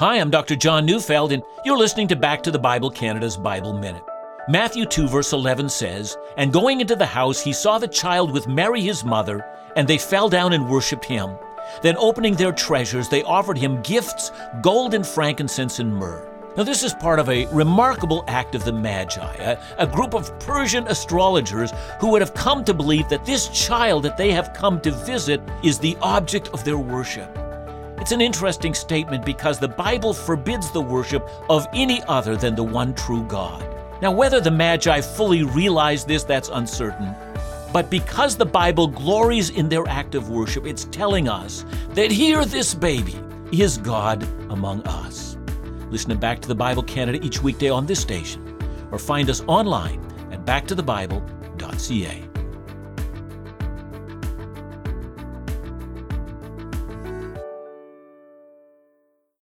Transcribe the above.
Hi, I'm Dr. John Neufeld, and you're listening to Back to the Bible Canada's Bible Minute. Matthew 2, verse 11 says, And going into the house, he saw the child with Mary his mother, and they fell down and worshipped him. Then, opening their treasures, they offered him gifts gold and frankincense and myrrh. Now, this is part of a remarkable act of the Magi, a, a, group of Persian astrologers who would have come to believe that this child that they have come to visit is the object of their worship. It's an interesting statement because the Bible forbids the worship of any other than the one true God. Now, whether the Magi fully realized this, that's uncertain. But because the Bible glories in their act of worship, it's telling us that here, this baby is God among us. Listen Back to the Bible Canada each weekday on this station, or find us online at backtothebible.ca.